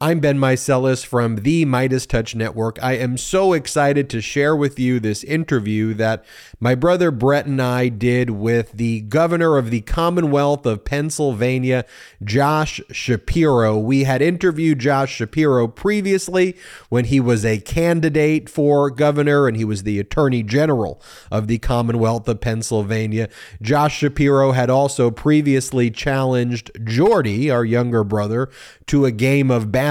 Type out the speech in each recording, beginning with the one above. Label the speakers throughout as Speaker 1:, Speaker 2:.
Speaker 1: I'm Ben Meiselas from the MeidasTouch Network. I am so excited to share with you this interview that my brother Brett and I did with the governor of the Commonwealth of Pennsylvania, Josh Shapiro. We had interviewed Josh Shapiro previously when he was a candidate for governor and he was the attorney general of the Commonwealth of Pennsylvania. Josh Shapiro had also previously challenged Jordy, our younger brother, to a game of basketball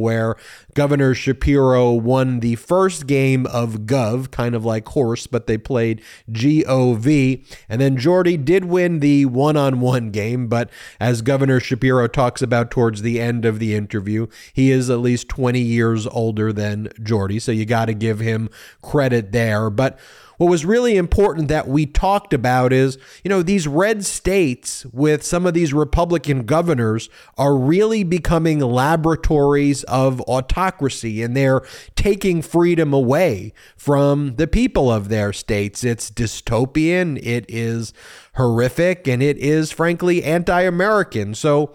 Speaker 1: where Governor Shapiro won the first game of Gov, kind of like horse, but they played G O V. And then Jordy did win the one on one game, but as Governor Shapiro talks about towards the end of the interview, he is at least 20 years older than Jordy. So you got to give him credit there. But what was really important that we talked about is, you know, these red states with some of these Republican governors are really becoming laboratories of autocracy and they're taking freedom away from the people of their states. It's dystopian, it is horrific, and it is frankly anti American. So,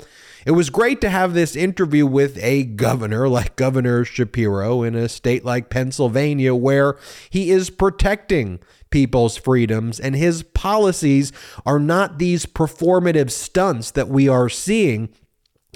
Speaker 1: it was great to have this interview with a governor like Governor Shapiro in a state like Pennsylvania, where he is protecting people's freedoms, and his policies are not these performative stunts that we are seeing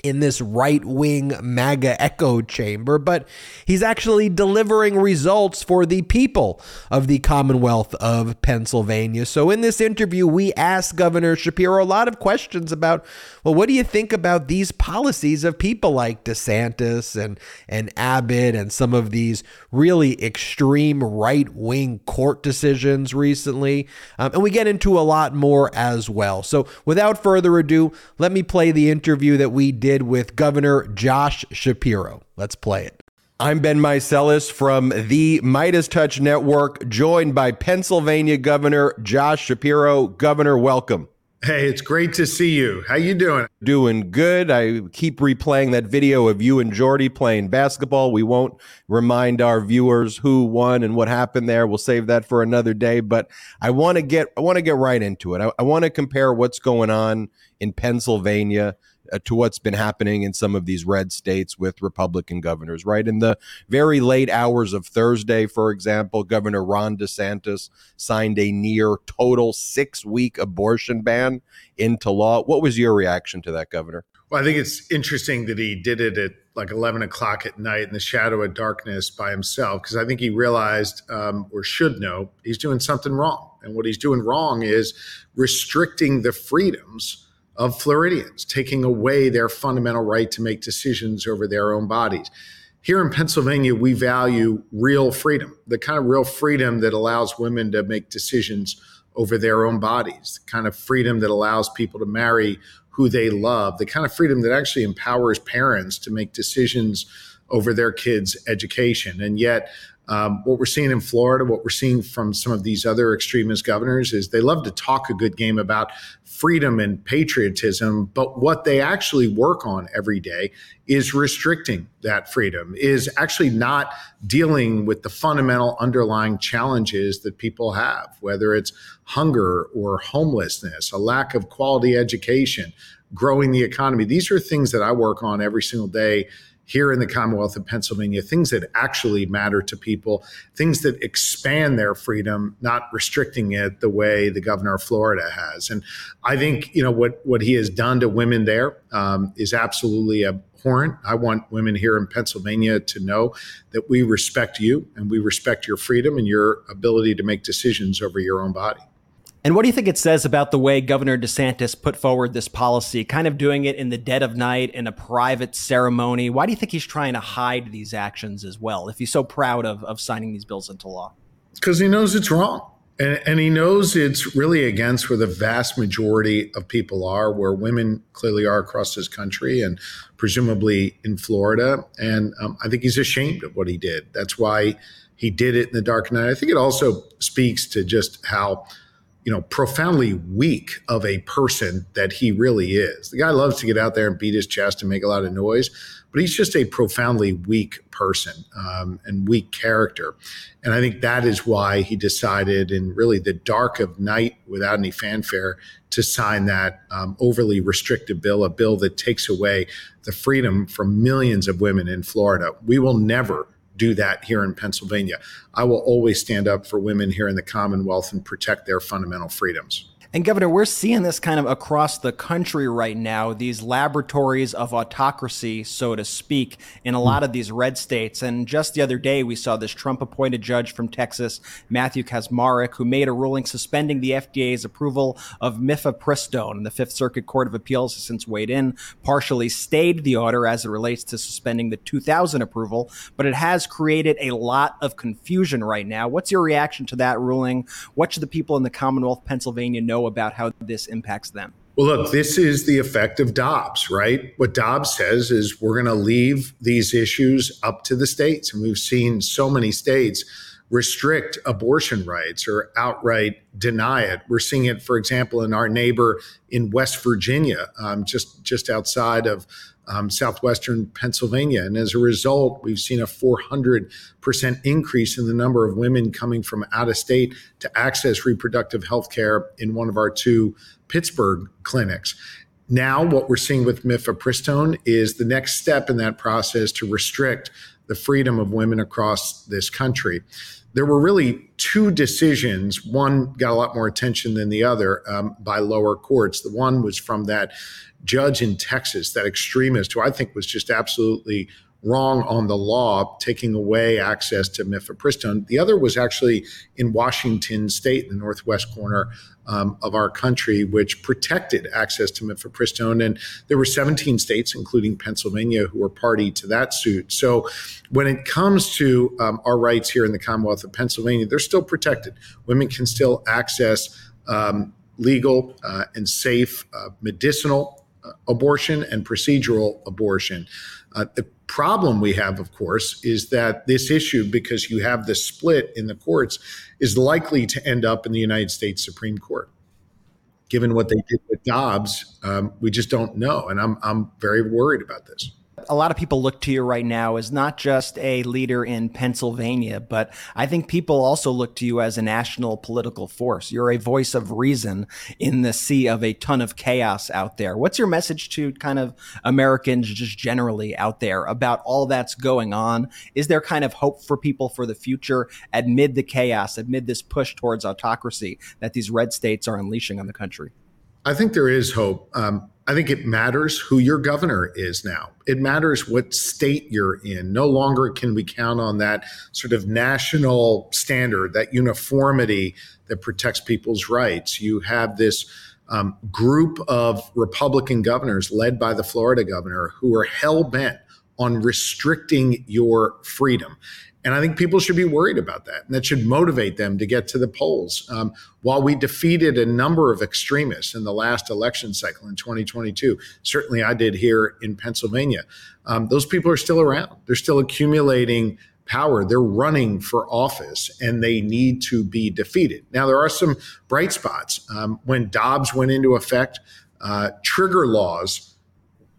Speaker 1: in this right wing MAGA echo chamber, but he's actually delivering results for the people of the Commonwealth of Pennsylvania. So, in this interview, we asked Governor Shapiro a lot of questions about, well, what do you think about these policies of people like DeSantis and, and Abbott and some of these really extreme right wing court decisions recently? Um, and we get into a lot more as well. So, without further ado, let me play the interview that we did with Governor Josh Shapiro. Let's play it. I'm Ben Meiselas from the MeidasTouch Network, joined by Pennsylvania Governor Josh Shapiro. Governor, welcome.
Speaker 2: Hey, it's great to see you. How you doing?
Speaker 1: Doing good. I keep replaying that video of you and Jordy playing basketball. We won't remind our viewers who won and what happened there. We'll save that for another day. But I want to get I want to get right into it. I, I want to compare what's going on in Pennsylvania to what's been happening in some of these red states with Republican governors, right? In the very late hours of Thursday, for example, Governor Ron DeSantis signed a near total six week abortion ban into law. What was your reaction to that, Governor?
Speaker 2: Well, I think it's interesting that he did it at like 11 o'clock at night in the shadow of darkness by himself, because I think he realized um, or should know he's doing something wrong. And what he's doing wrong is restricting the freedoms of Floridians, taking away their fundamental right to make decisions over their own bodies. Here in Pennsylvania, we value real freedom, the kind of real freedom that allows women to make decisions over their own bodies, the kind of freedom that allows people to marry who they love, the kind of freedom that actually empowers parents to make decisions over their kids' education. And yet, Um, what we're seeing in Florida, what we're seeing from some of these other extremist governors is they love to talk a good game about freedom and patriotism, but what they actually work on every day is restricting that freedom, is actually not dealing with the fundamental underlying challenges that people have, whether it's hunger or homelessness, a lack of quality education, growing the economy. These are things that I work on every single day here in the Commonwealth of Pennsylvania, things that actually matter to people, things that expand their freedom, not restricting it the way the governor of Florida has. And I think you know what what he has done to women there um, is absolutely abhorrent. I want women here in Pennsylvania to know that we respect you and we respect your freedom and your ability to make decisions over your own body.
Speaker 3: And what do you think it says about the way Governor DeSantis put forward this policy, kind of doing it in the dead of night in a private ceremony? Why do you think he's trying to hide these actions as well, if he's so proud of, of signing these bills into law?
Speaker 2: Because he knows it's wrong. And, and, he knows it's really against where the vast majority of people are, where women clearly are across this country and presumably in Florida. And um, I think he's ashamed of what he did. That's why he did it in the dark night. I think it also speaks to just how you know, profoundly weak of a person that he really is. The guy loves to get out there and beat his chest and make a lot of noise, but he's just a profoundly weak person um, and weak character. And I think that is why he decided, in really the dark of night, without any fanfare, to sign that um, overly restrictive bill, a bill that takes away the freedom from millions of women in Florida. We will never do that here in Pennsylvania. I will always stand up for women here in the Commonwealth and protect their fundamental freedoms.
Speaker 3: And Governor, we're seeing this kind of across the country right now, these laboratories of autocracy, so to speak, in a hmm. lot of these red states. And just the other day, we saw this Trump appointed judge from Texas, Matthew Kacsmaryk, who made a ruling suspending the FDA's approval of mifepristone. And the Fifth Circuit Court of Appeals has since weighed in, partially stayed the order as it relates to suspending the 2000 approval, but it has created a lot of confusion right now. What's your reaction to that ruling? What should the people in the Commonwealth of Pennsylvania know know about how this impacts them?
Speaker 2: Well, look, this is the effect of Dobbs, right? What Dobbs says is we're going to leave these issues up to the states. And we've seen so many states restrict abortion rights or outright deny it. We're seeing it, for example, in our neighbor in West Virginia, um, just just outside of um, southwestern Pennsylvania. And as a result, we've seen a 400% increase in the number of women coming from out of state to access reproductive health care in one of our two Pittsburgh clinics. Now, what we're seeing with mifepristone is the next step in that process to restrict the freedom of women across this country. There were really two decisions. One got a lot more attention than the other um, by lower courts. The one was from that judge in Texas, that extremist who I think was just absolutely wrong on the law, taking away access to mifepristone. The other was actually in Washington state, the northwest corner um, of our country, which protected access to mifepristone. And there were 17 states, including Pennsylvania, who were party to that suit. So when it comes to um, our rights here in the Commonwealth of Pennsylvania, they're still protected. Women can still access um, legal uh, and safe uh, medicinal abortion and procedural abortion. Uh, the problem we have, of course, is that this issue, because you have the split in the courts, is likely to end up in the United States Supreme Court. Given what they did with Dobbs, um, we just don't know. And I'm, I'm very worried about this
Speaker 3: a lot of people look to you right now as not just a leader in Pennsylvania, but I think people also look to you as a national political force. You're a voice of reason in the sea of a ton of chaos out there. What's your message to kind of Americans just generally out there about all that's going on? Is there kind of hope for people for the future amid the chaos, amid this push towards autocracy that these red states are unleashing on the country?
Speaker 2: I think there is hope. Um, I think it matters who your governor is now. It matters what state you're in. No longer can we count on that sort of national standard, that uniformity that protects people's rights. You have this um, group of Republican governors led by the Florida governor who are hell bent on restricting your freedom. And I think people should be worried about that. And that should motivate them to get to the polls. Um, while we defeated a number of extremists in the last election cycle in 2022, certainly I did here in Pennsylvania, um, those people are still around. They're still accumulating power. They're running for office and they need to be defeated. Now, there are some bright spots. Um, when Dobbs went into effect, uh, trigger laws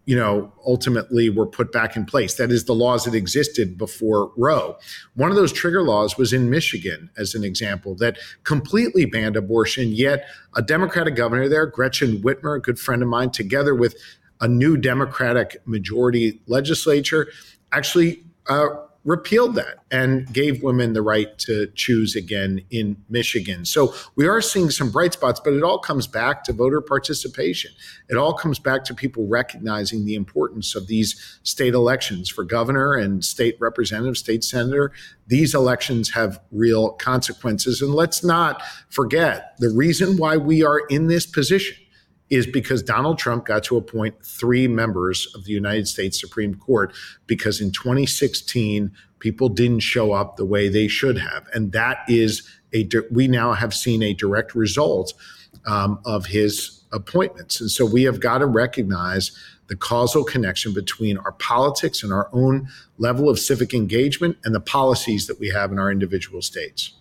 Speaker 2: you know, ultimately were put back in place. That is the laws that existed before Roe. One of those trigger laws was in Michigan, as an example, that completely banned abortion. Yet a Democratic governor there, Gretchen Whitmer, a good friend of mine, together with a new Democratic majority legislature, actually uh, repealed that and gave women the right to choose again in Michigan. So we are seeing some bright spots, but it all comes back to voter participation. It all comes back to people recognizing the importance of these state elections for governor and state representative, state senator. These elections have real consequences. And let's not forget the reason why we are in this position is because Donald Trump got to appoint three members of the United States Supreme Court because in 2016 people didn't show up the way they should have, and that is a we now have seen a direct result um, of his appointments, and so we have got to recognize the causal connection between our politics and our own level of civic engagement and the policies that we have in our individual states.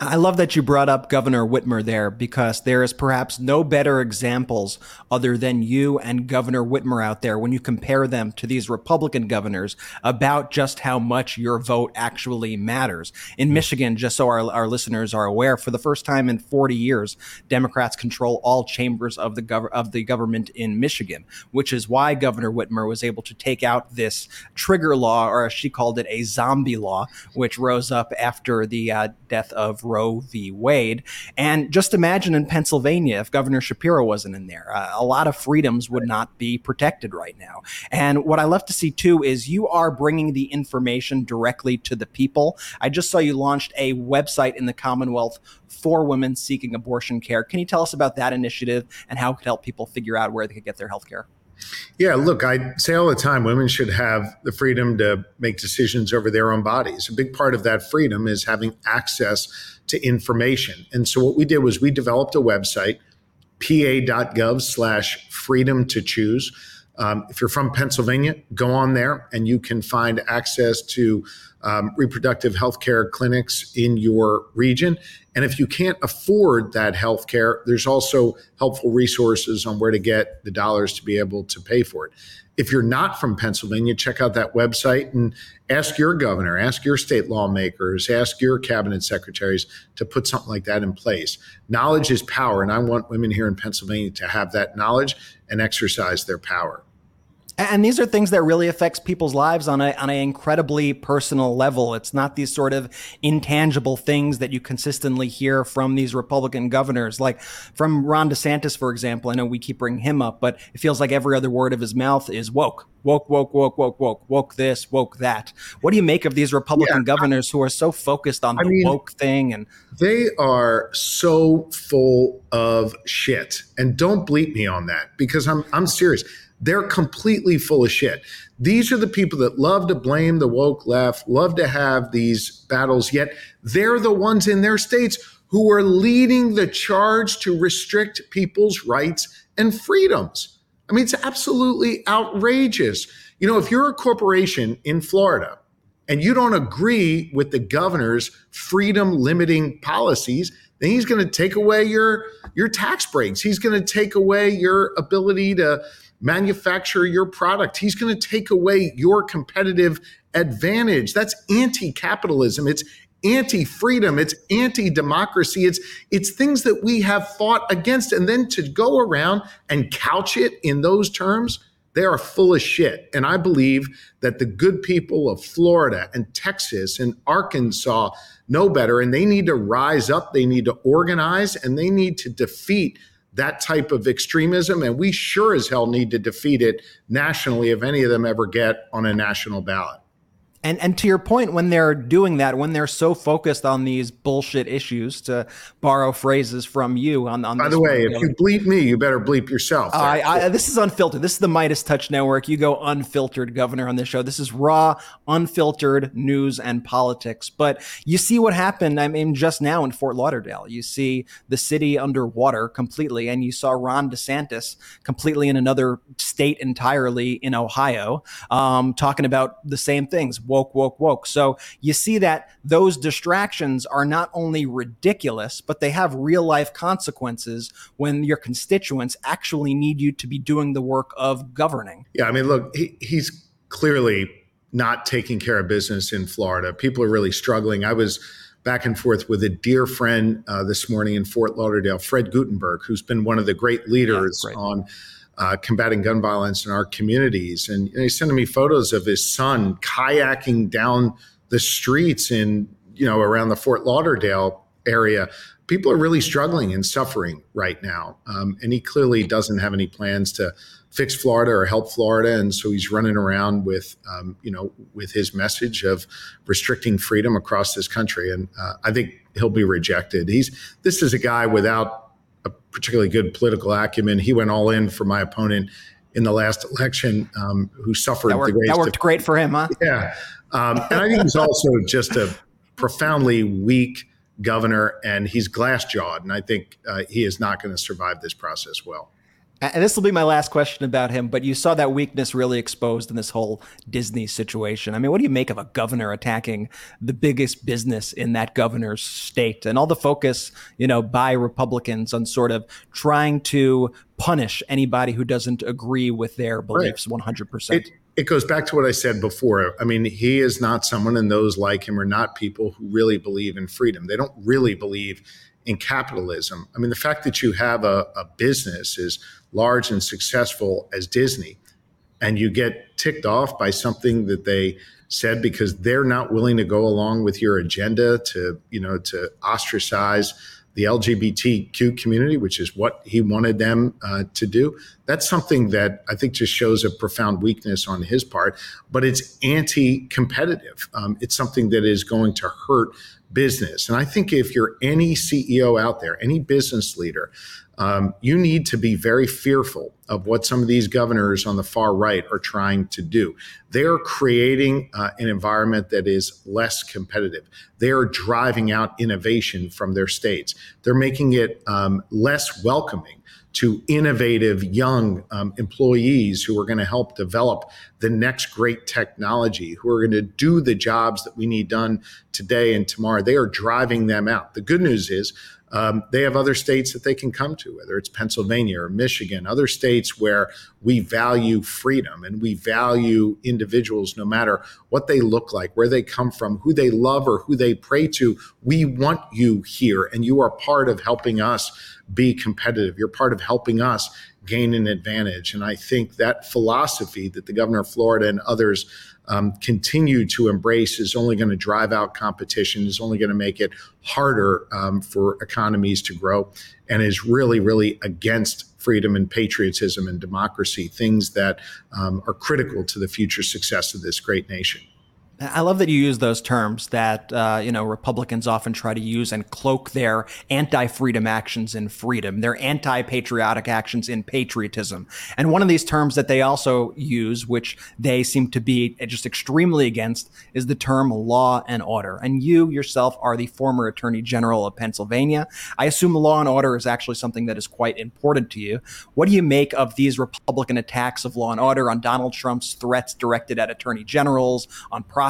Speaker 3: I love that you brought up Governor Whitmer there because there is perhaps no better examples other than you and Governor Whitmer out there when you compare them to these Republican governors about just how much your vote actually matters. In Michigan, just so our, our listeners are aware, for the first time in 40 years, Democrats control all chambers of the gov- of the government in Michigan, which is why Governor Whitmer was able to take out this trigger law, or as she called it, a zombie law, which rose up after the uh, death of Roe v. Wade. And just imagine in Pennsylvania if Governor Shapiro wasn't in there, uh, a lot of freedoms would not be protected right now. And what I love to see too is you are bringing the information directly to the people. I just saw you launched a website in the Commonwealth for women seeking abortion care. Can you tell us about that initiative and how it could help people figure out where they could get their health care?
Speaker 2: Yeah, look, I say all the time women should have the freedom to make decisions over their own bodies. A big part of that freedom is having access to information. And so what we did was we developed a website, pa.gov slash freedom to choose. Um, if you're from Pennsylvania, go on there and you can find access to um, reproductive health care clinics in your region. And if you can't afford that health care, there's also helpful resources on where to get the dollars to be able to pay for it. If you're not from Pennsylvania, check out that website and ask your governor, ask your state lawmakers, ask your cabinet secretaries to put something like that in place. Knowledge is power, and I want women here in Pennsylvania to have that knowledge and exercise their power.
Speaker 3: And these are things that really affects people's lives on a on an incredibly personal level. It's not these sort of intangible things that you consistently hear from these Republican governors, like from Ron DeSantis, for example. I know we keep bringing him up, but it feels like every other word of his mouth is woke, woke, woke, woke, woke, woke, woke this, woke that. What do you make of these Republican yeah, governors who are so focused on I the mean, woke thing? And
Speaker 2: they are so full of shit. And don't bleep me on that because I'm I'm serious they're completely full of shit. These are the people that love to blame the woke left, love to have these battles, yet they're the ones in their states who are leading the charge to restrict people's rights and freedoms. I mean, it's absolutely outrageous. You know, if you're a corporation in Florida and you don't agree with the governor's freedom limiting policies, then he's going to take away your your tax breaks. He's going to take away your ability to manufacture your product. He's going to take away your competitive advantage. That's anti-capitalism. It's anti-freedom. It's anti-democracy. It's it's things that we have fought against. And then to go around and couch it in those terms, they are full of shit. And I believe that the good people of Florida and Texas and Arkansas know better and they need to rise up, they need to organize, and they need to defeat that type of extremism. And we sure as hell need to defeat it nationally if any of them ever get on a national ballot.
Speaker 3: And and to your point, when they're doing that, when they're so focused on these bullshit issues, to borrow phrases from you on on.
Speaker 2: By the way, if you bleep me, you better bleep yourself.
Speaker 3: Uh, I, I, this is unfiltered. This is the MeidasTouch Network. You go unfiltered, Governor, on this show. This is raw, unfiltered news and politics. But you see what happened. I mean, just now in Fort Lauderdale, you see the city underwater completely, and you saw Ron DeSantis completely in another state entirely in Ohio, um, talking about the same things woke, woke, woke. So you see that those distractions are not only ridiculous, but they have real life consequences when your constituents actually need you to be doing the work of governing.
Speaker 2: Yeah, I mean, look, he, he's clearly not taking care of business in Florida. People are really struggling. I was back and forth with a dear friend uh, this morning in Fort Lauderdale, Fred Guttenberg, who's been one of the great leaders yeah, on uh, combating gun violence in our communities. And, and he's sending me photos of his son kayaking down the streets in, you know, around the Fort Lauderdale area. People are really struggling and suffering right now. Um, and he clearly doesn't have any plans to fix Florida or help Florida, and so he's running around with, um, you know, with his message of restricting freedom across this country. And uh, I think he'll be rejected. He's this is a guy without a particularly good political acumen. He went all in for my opponent in the last election, um, who suffered
Speaker 3: that worked,
Speaker 2: the
Speaker 3: That worked great for him, huh?
Speaker 2: Yeah, um, and I think he's also just a profoundly weak governor, and he's glass jawed, and I think uh, he is not going to survive this process well.
Speaker 3: And this will be my last question about him, but you saw that weakness really exposed in this whole Disney situation. I mean, what do you make of a governor attacking the biggest business in that governor's state and all the focus, you know, by Republicans on sort of trying to punish anybody who doesn't agree with their beliefs right. 100%?
Speaker 2: It, it goes back to what I said before. I mean, he is not someone, and those like him are not people who really believe in freedom. They don't really believe in capitalism. I mean, the fact that you have a, a business as large and successful as Disney, and you get ticked off by something that they said because they're not willing to go along with your agenda to, you know, to ostracize the LGBTQ community, which is what he wanted them uh, to do. That's something that I think just shows a profound weakness on his part, but it's anti competitive. Um, it's something that is going to hurt business. And I think if you're any CEO out there, any business leader, um, you need to be very fearful of what some of these governors on the far right are trying to do. They are creating uh, an environment that is less competitive. They are driving out innovation from their states. They're making it um, less welcoming to innovative young um, employees who are going to help develop the next great technology, who are going to do the jobs that we need done today and tomorrow. They are driving them out. The good news is um, they have other states that they can come to, whether it's Pennsylvania or Michigan, other states where we value freedom and we value individuals no matter what they look like, where they come from, who they love or who they pray to. We want you here, and you are part of helping us be competitive. You're part of helping us gain an advantage. And I think that philosophy that the governor of Florida and others um, continue to embrace is only going to drive out competition, is only going to make it harder um, for economies to grow, and is really, really against freedom and patriotism and democracy, things that um, are critical to the future success of this great nation.
Speaker 3: I love that you use those terms that uh, you know Republicans often try to use and cloak their anti-freedom actions in freedom, their anti-patriotic actions in patriotism. And one of these terms that they also use, which they seem to be just extremely against, is the term law and order. And you yourself are the former Attorney General of Pennsylvania. I assume law and order is actually something that is quite important to you. What do you make of these Republican attacks of law and order on Donald Trump's threats directed at attorney generals, on prosecutors,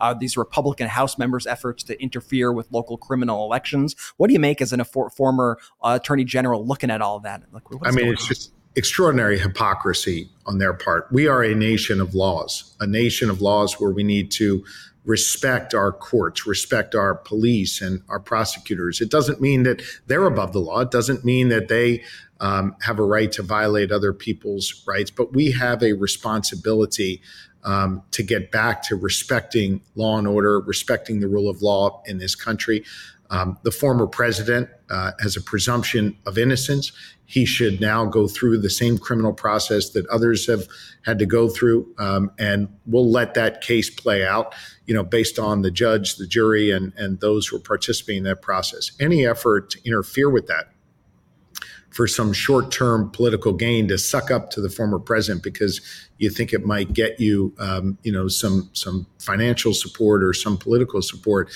Speaker 3: uh, these Republican House members' efforts to interfere with local criminal elections. What do you make as an, a for, former uh, attorney general looking at all of that?
Speaker 2: Like, I mean, it's on? just extraordinary hypocrisy on their part. We are a nation of laws, a nation of laws where we need to respect our courts, respect our police and our prosecutors. It doesn't mean that they're above the law. It doesn't mean that they um, have a right to violate other people's rights, but we have a responsibility um, to get back to respecting law and order, respecting the rule of law in this country. Um, the former president uh, has a presumption of innocence. He should now go through the same criminal process that others have had to go through, um, and we'll let that case play out. You know, based on the judge, the jury, and and those who are participating in that process. Any effort to interfere with that for some short term political gain to suck up to the former president because you think it might get you, um, you know, some some financial support or some political support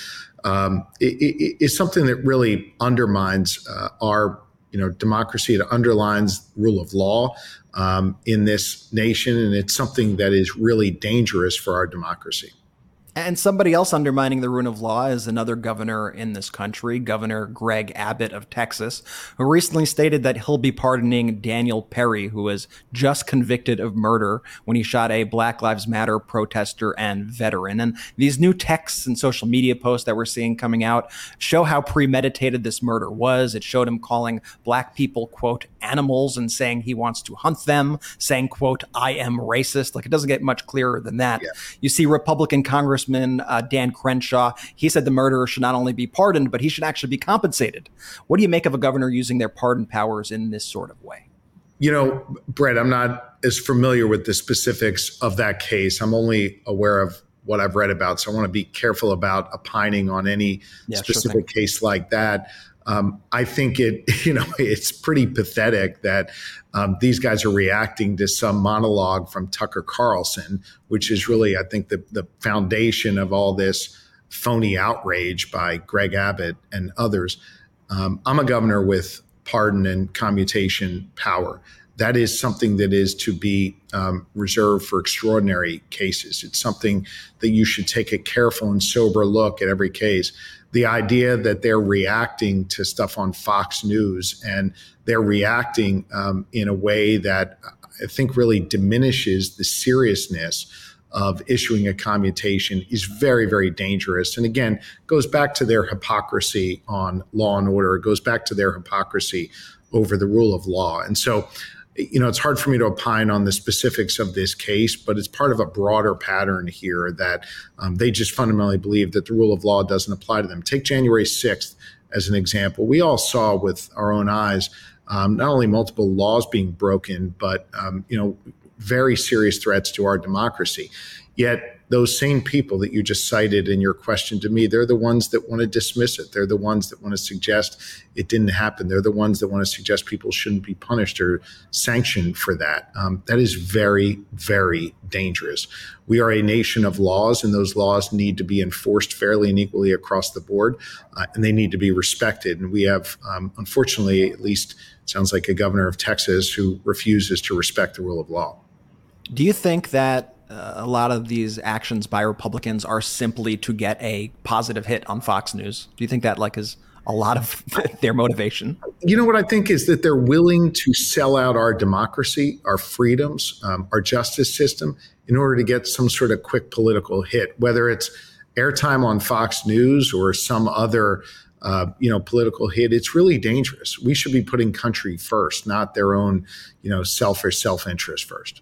Speaker 2: um, is something that really undermines uh, our you know democracy. It underlines rule of law um, in this nation, and it's something that is really dangerous for our democracy.
Speaker 3: And somebody else undermining the rule of law is another governor in this country, Governor Greg Abbott of Texas, who recently stated that he'll be pardoning Daniel Perry, who was just convicted of murder when he shot a Black Lives Matter protester and veteran. And these new texts and social media posts that we're seeing coming out show how premeditated this murder was. It showed him calling black people, quote, animals and saying he wants to hunt them, saying, quote, I am racist. Like it doesn't get much clearer than that. Yeah. You see Republican Congress Congressman uh, Dan Crenshaw. He said the murderer should not only be pardoned, but he should actually be compensated. What do you make of a governor using their pardon powers in this sort of way?
Speaker 2: You know, Brett, I'm not as familiar with the specifics of that case. I'm only aware of what I've read about. So I want to be careful about opining on any yeah, specific sure case like that. Um, I think it, you know, it's pretty pathetic that um, these guys are reacting to some monologue from Tucker Carlson, which is really, I think, the, the foundation of all this phony outrage by Greg Abbott and others. Um, I'm a governor with pardon and commutation power. That is something that is to be um, reserved for extraordinary cases. It's something that you should take a careful and sober look at every case the idea that they're reacting to stuff on Fox News and they're reacting um, in a way that I think really diminishes the seriousness of issuing a commutation is very, very dangerous. And again, goes back to their hypocrisy on law and order. It goes back to their hypocrisy over the rule of law. And so you know, it's hard for me to opine on the specifics of this case, but it's part of a broader pattern here that um, they just fundamentally believe that the rule of law doesn't apply to them. Take January 6th as an example. We all saw with our own eyes um, not only multiple laws being broken, but, um, you know, very serious threats to our democracy. Yet those same people that you just cited in your question to me, they're the ones that want to dismiss it. They're the ones that want to suggest it didn't happen. They're the ones that want to suggest people shouldn't be punished or sanctioned for that. Um, that is very, very dangerous. We are a nation of laws, and those laws need to be enforced fairly and equally across the board, uh, and they need to be respected. And we have, um, unfortunately, at least sounds like a governor of Texas who refuses to respect the rule of law.
Speaker 3: Do you think that a lot of these actions by Republicans are simply to get a positive hit on Fox News. Do you think that like is a lot of their motivation?
Speaker 2: You know what I think is that they're willing to sell out our democracy, our freedoms, um, our justice system in order to get some sort of quick political hit, whether it's airtime on Fox News or some other uh, you know, political hit, it's really dangerous. We should be putting country first, not their own, you know, selfish self interest first.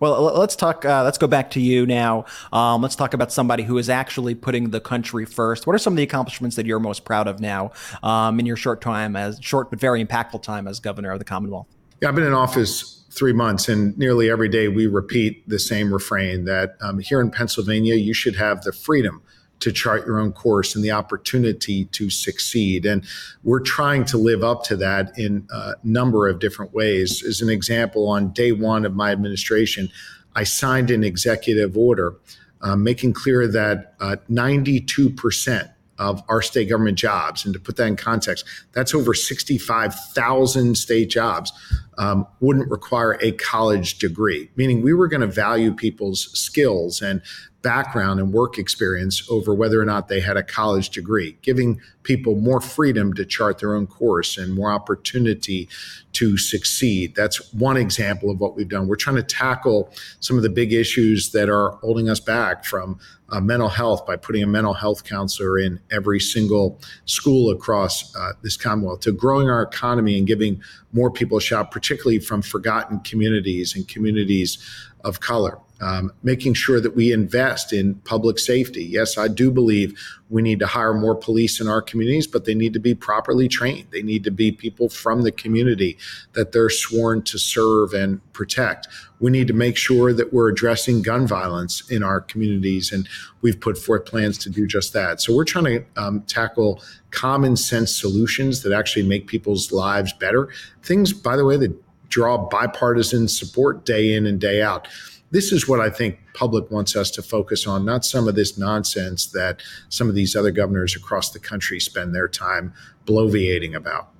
Speaker 3: Well, let's talk. Uh, let's go back to you now. Um, let's talk about somebody who is actually putting the country first. What are some of the accomplishments that you're most proud of now um, in your short time as short but very impactful time as governor of the Commonwealth?
Speaker 2: Yeah, I've been in office three months, and nearly every day we repeat the same refrain that um, here in Pennsylvania, you should have the freedom to chart your own course and the opportunity to succeed. And we're trying to live up to that in a number of different ways. As an example, on day one of my administration, I signed an executive order uh, making clear that uh, 92% of our state government jobs, and to put that in context, that's over 65,000 state jobs, um, wouldn't require a college degree, meaning we were going to value people's skills and background and work experience over whether or not they had a college degree, giving people more freedom to chart their own course and more opportunity to succeed. That's one example of what we've done. We're trying to tackle some of the big issues that are holding us back from uh, mental health by putting a mental health counselor in every single school across uh, this Commonwealth, to growing our economy and giving more people a shot, particularly from forgotten communities and communities of color um, making sure that we invest in public safety. Yes, I do believe we need to hire more police in our communities, but they need to be properly trained. They need to be people from the community that they're sworn to serve and protect. We need to make sure that we're addressing gun violence in our communities, and we've put forth plans to do just that. So we're trying to um, tackle common sense solutions that actually make people's lives better. Things, by the way, that draw bipartisan support day in and day out this is what I think public wants us to focus on, not some of this nonsense that some of these other governors across the country spend their time bloviating about.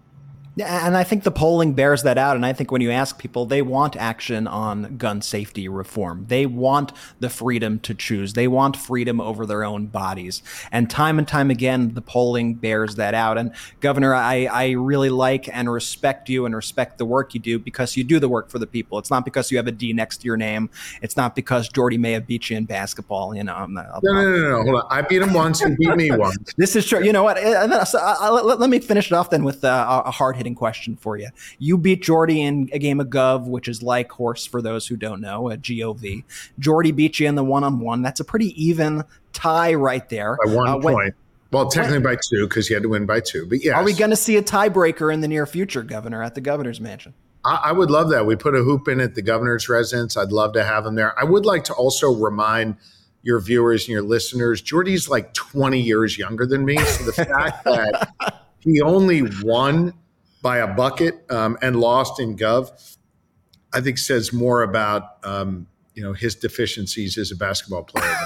Speaker 3: And I think the polling bears that out. And I think when you ask people, they want action on gun safety reform. They want the freedom to choose. They want freedom over their own bodies. And time and time again, the polling bears that out. And Governor, I, I really like and respect you and respect the work you do because you do the work for the people. It's not because you have a D next to your name. It's not because Jordy may have beat you in basketball. You know, I'm
Speaker 2: not, I'm no, no, no, no, Hold on. I beat him once. He beat me once.
Speaker 3: This is true. You know what? So, uh, let, let, me finish it off then with uh, a hard hitting question for you. You beat Jordy in a game of Gov, which is like horse for those who don't know, a GOV. Jordy beat you in the one on one. That's a pretty even tie right there.
Speaker 2: By one uh, point. Well, technically by two because you had to win by two. But yeah,
Speaker 3: are we going to see a tiebreaker in the near future, Governor, at the governor's mansion?
Speaker 2: I, I, would love that. We put a hoop in at the governor's residence. I'd love to have him there. I would like to also remind your viewers and your listeners, Jordy's like 20 years younger than me. So the fact that he only won by a bucket um, and lost in Gov, I think says more about um, you know his deficiencies as a basketball player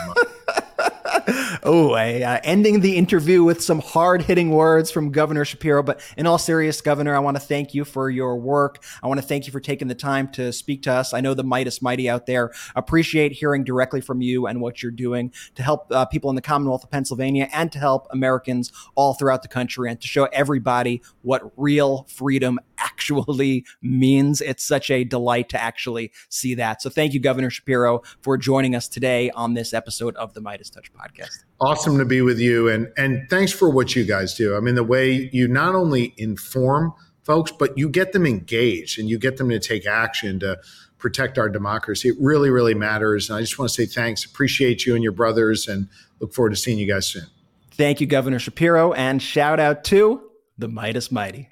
Speaker 3: oh, uh, ending the interview with some hard hitting words from Governor Shapiro. But in all seriousness, Governor, I want to thank you for your work. I want to thank you for taking the time to speak to us. I know the Meidas Mighty out there appreciate hearing directly from you and what you're doing to help uh, people in the Commonwealth of Pennsylvania and to help Americans all throughout the country and to show everybody what real freedom actually means. It's such a delight to actually see that. So thank you, Governor Shapiro, for joining us today on this episode of the MeidasTouch podcast.
Speaker 2: Awesome to be with you. And, and thanks for what you guys do. I mean, the way you not only inform folks, but you get them engaged and you get them to take action to protect our democracy. It really, really matters. And I just want to say thanks. Appreciate you and your brothers and look forward to seeing you guys soon.
Speaker 3: Thank you, Governor Shapiro. And shout out to the Meidas Mighty.